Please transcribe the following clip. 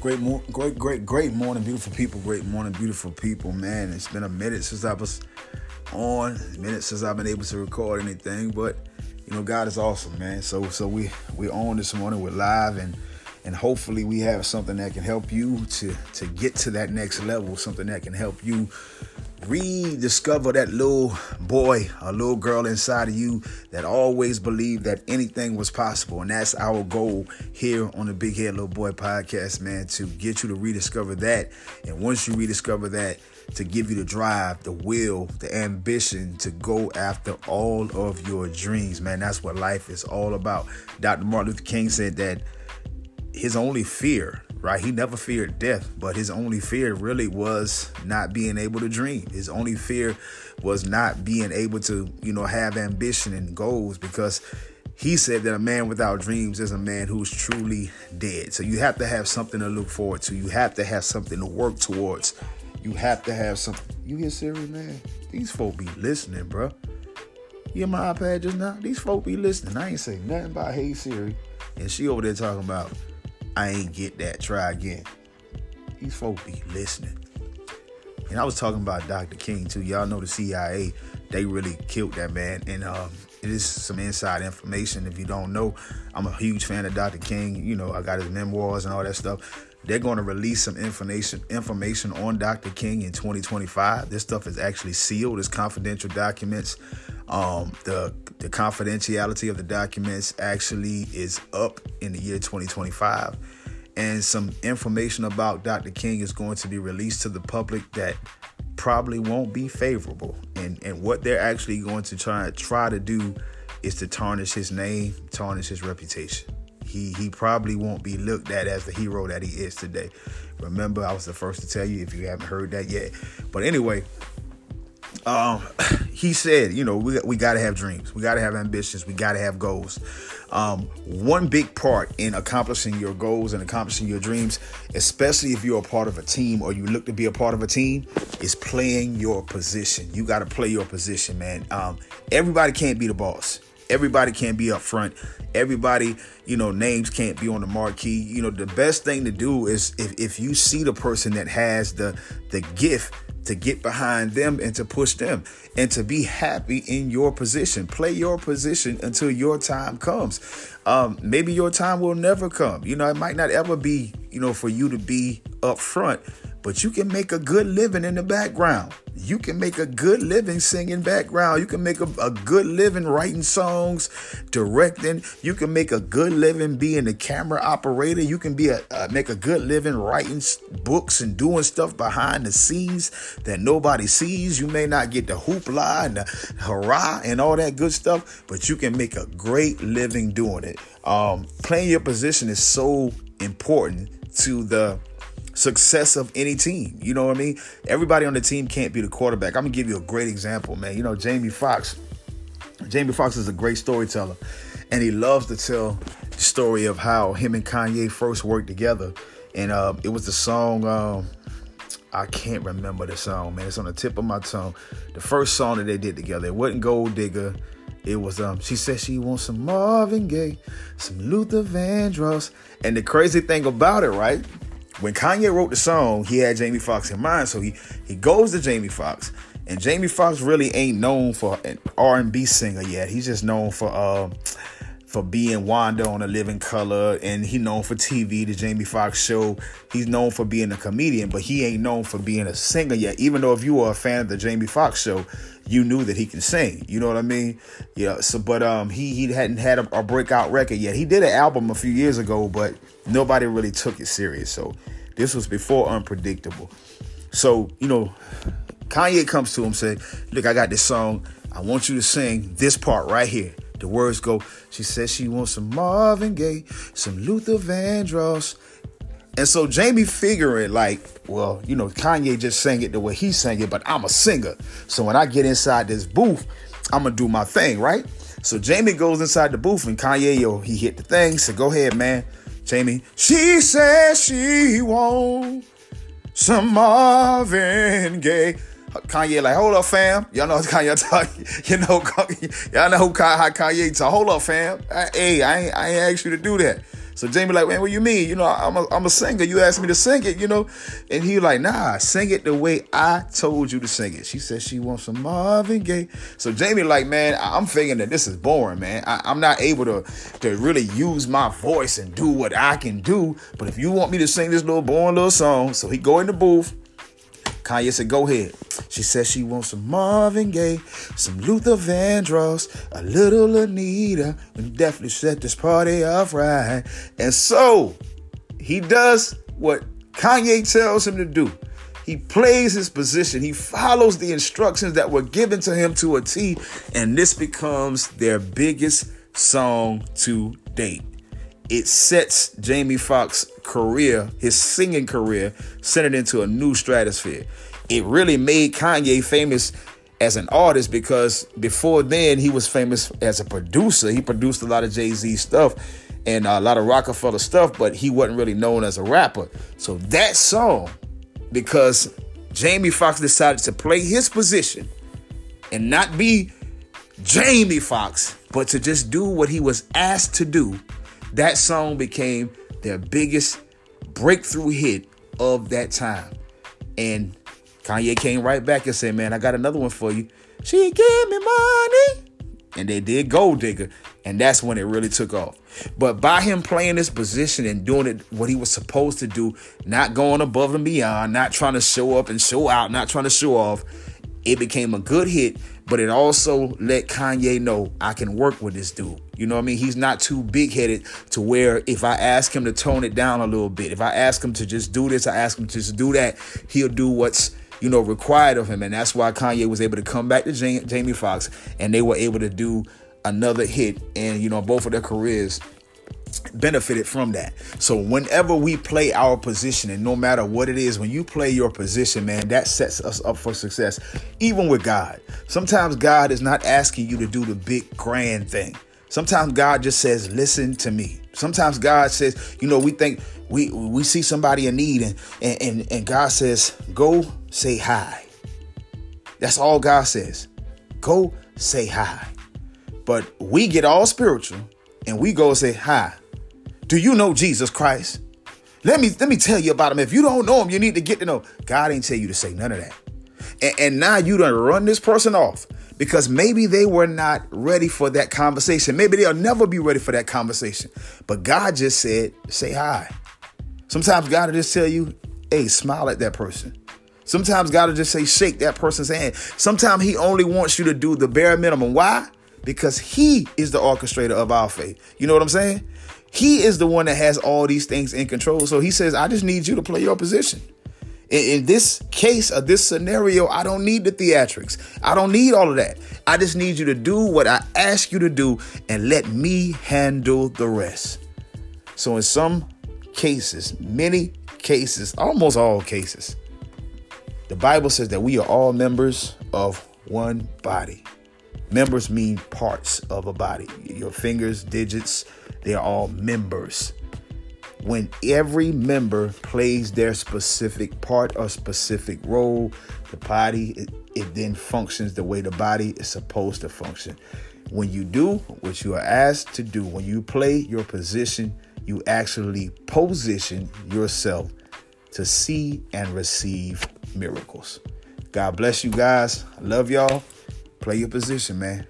Great, great, great, great morning, beautiful people. Great morning, beautiful people. Man, it's been a minute since I was on. A minute since I've been able to record anything, but you know, God is awesome, man. So, so we we on this morning. We're live, and and hopefully we have something that can help you to to get to that next level. Something that can help you rediscover that little boy a little girl inside of you that always believed that anything was possible. And that's our goal here on the Big Head Little Boy podcast, man, to get you to rediscover that. And once you rediscover that, to give you the drive, the will, the ambition to go after all of your dreams, man. That's what life is all about. Dr. Martin Luther King said that his only fear right? He never feared death, but his only fear really was not being able to dream. His only fear was not being able to, you know, have ambition and goals because he said that a man without dreams is a man who's truly dead. So you have to have something to look forward to. You have to have something to work towards. You have to have something. You hear Siri, man? These folk be listening, bro. You hear my iPad just now? These folk be listening. I ain't saying nothing about Hey Siri. And she over there talking about I ain't get that. Try again. These folks be listening. And I was talking about Dr. King too. Y'all know the CIA, they really killed that man. And um, it is some inside information. If you don't know, I'm a huge fan of Dr. King. You know, I got his memoirs and all that stuff. They're going to release some information information on Dr. King in 2025. This stuff is actually sealed. It's confidential documents. Um, the the confidentiality of the documents actually is up in the year 2025, and some information about Dr. King is going to be released to the public that probably won't be favorable. And and what they're actually going to try try to do is to tarnish his name, tarnish his reputation he he probably won't be looked at as the hero that he is today. Remember, I was the first to tell you if you haven't heard that yet. But anyway, um, he said, you know, we we got to have dreams, we got to have ambitions, we got to have goals. Um, one big part in accomplishing your goals and accomplishing your dreams, especially if you're a part of a team or you look to be a part of a team, is playing your position. You got to play your position, man. Um, everybody can't be the boss. Everybody can't be up front. Everybody, you know, names can't be on the marquee. You know, the best thing to do is if, if you see the person that has the the gift to get behind them and to push them and to be happy in your position. Play your position until your time comes. Um, maybe your time will never come. You know, it might not ever be, you know, for you to be up front, but you can make a good living in the background. You can make a good living singing background. You can make a, a good living writing songs, directing. You can make a good living being a camera operator. You can be a make a good living writing books and doing stuff behind the scenes that nobody sees. You may not get the hoopla and the hurrah and all that good stuff, but you can make a great living doing it. Um, playing your position is so important to the success of any team. You know what I mean? Everybody on the team can't be the quarterback. I'm gonna give you a great example, man. You know, Jamie Foxx. Jamie Foxx is a great storyteller, and he loves to tell the story of how him and Kanye first worked together. And uh, it was the song. Um, I can't remember the song, man. It's on the tip of my tongue. The first song that they did together. It wasn't Gold Digger. It was um. She said she wants some Marvin Gaye, some Luther Vandross, and the crazy thing about it, right? When Kanye wrote the song, he had Jamie Foxx in mind, so he he goes to Jamie Foxx, and Jamie Foxx really ain't known for an R&B singer yet. He's just known for uh, for being Wanda on In Living Color, and he known for TV, the Jamie Foxx show. He's known for being a comedian, but he ain't known for being a singer yet. Even though if you were a fan of the Jamie Foxx show, you knew that he can sing. You know what I mean? Yeah. So, but um, he he hadn't had a, a breakout record yet. He did an album a few years ago, but nobody really took it serious. So this was before Unpredictable. So you know, Kanye comes to him say, "Look, I got this song. I want you to sing this part right here." The words go, she says she wants some Marvin Gaye, some Luther Vandross. And so Jamie figuring like, well, you know, Kanye just sang it the way he sang it, but I'm a singer. So when I get inside this booth, I'm gonna do my thing, right? So Jamie goes inside the booth and Kanye, yo, he hit the thing. So go ahead, man. Jamie, she says she wants some Marvin Gaye. Kanye like, hold up, fam. Y'all know Kanye talk. You know, y'all know how Kanye talk. Hold up, fam. Hey, I ain't, I ain't asked you to do that. So Jamie like, man, what you mean? You know, I'm a, I'm a singer. You asked me to sing it, you know? And he like, nah, sing it the way I told you to sing it. She said she wants some Marvin Gaye. So Jamie like, man, I'm thinking that this is boring, man. I, I'm not able to, to really use my voice and do what I can do. But if you want me to sing this little boring little song, so he go in the booth. Kanye said, go ahead. She says she wants some Marvin Gaye, some Luther Vandross, a little Anita, and definitely set this party off right. And so he does what Kanye tells him to do. He plays his position. He follows the instructions that were given to him to a T, and this becomes their biggest song to date. It sets Jamie Foxx's career, his singing career, sent it into a new stratosphere. It really made Kanye famous as an artist because before then he was famous as a producer. He produced a lot of Jay Z stuff and a lot of Roc-A-Fella stuff, but he wasn't really known as a rapper. So that song, because Jamie Foxx decided to play his position and not be Jamie Foxx, but to just do what he was asked to do, that song became their biggest breakthrough hit of that time. And Kanye came right back and said, Man, I got another one for you. She gave me money. And they did Gold Digger. And that's when it really took off. But by him playing this position and doing it what he was supposed to do, not going above and beyond, not trying to show up and show out, not trying to show off, it became a good hit, but it also let Kanye know I can work with this dude. You know what I mean? He's not too big headed to where if I ask him to tone it down a little bit, if I ask him to just do this, I ask him to just do that, he'll do what's you know required of him, and that's why Kanye was able to come back to Jamie Foxx, and they were able to do another hit, and you know both of their careers benefited from that. So whenever we play our position, and no matter what it is, when you play your position, man, that sets us up for success. Even with God, sometimes God is not asking you to do the big grand thing. Sometimes God just says, "Listen to me." Sometimes God says, you know, we think we we see somebody in need, and and and God says, "Go say hi." That's all God says. Go say hi. But we get all spiritual and we go say hi. Do you know Jesus Christ? Let me let me tell you about him. If you don't know him, you need to get to know. God ain't tell you to say none of that. And, and now you done run this person off because maybe they were not ready for that conversation. Maybe they'll never be ready for that conversation. But God just said, say hi. Sometimes God will just tell you, hey, smile at that person. Sometimes God will just say, shake that person's hand. Sometimes He only wants you to do the bare minimum. Why? Because He is the orchestrator of our faith. You know what I'm saying? He is the one that has all these things in control. So He says, I just need you to play your position. In, in this case of this scenario, I don't need the theatrics. I don't need all of that. I just need you to do what I ask you to do and let me handle the rest. So, in some cases, many cases, almost all cases, the Bible says that we are all members of one body. Members mean parts of a body. Your fingers, digits, they are all members when every member plays their specific part or specific role, the body it, it, then functions the way the body is supposed to function. When you do what you are asked to do, when you play your position, you actually position yourself to see and receive miracles. God bless you guys. I love y'all. Play your position, man.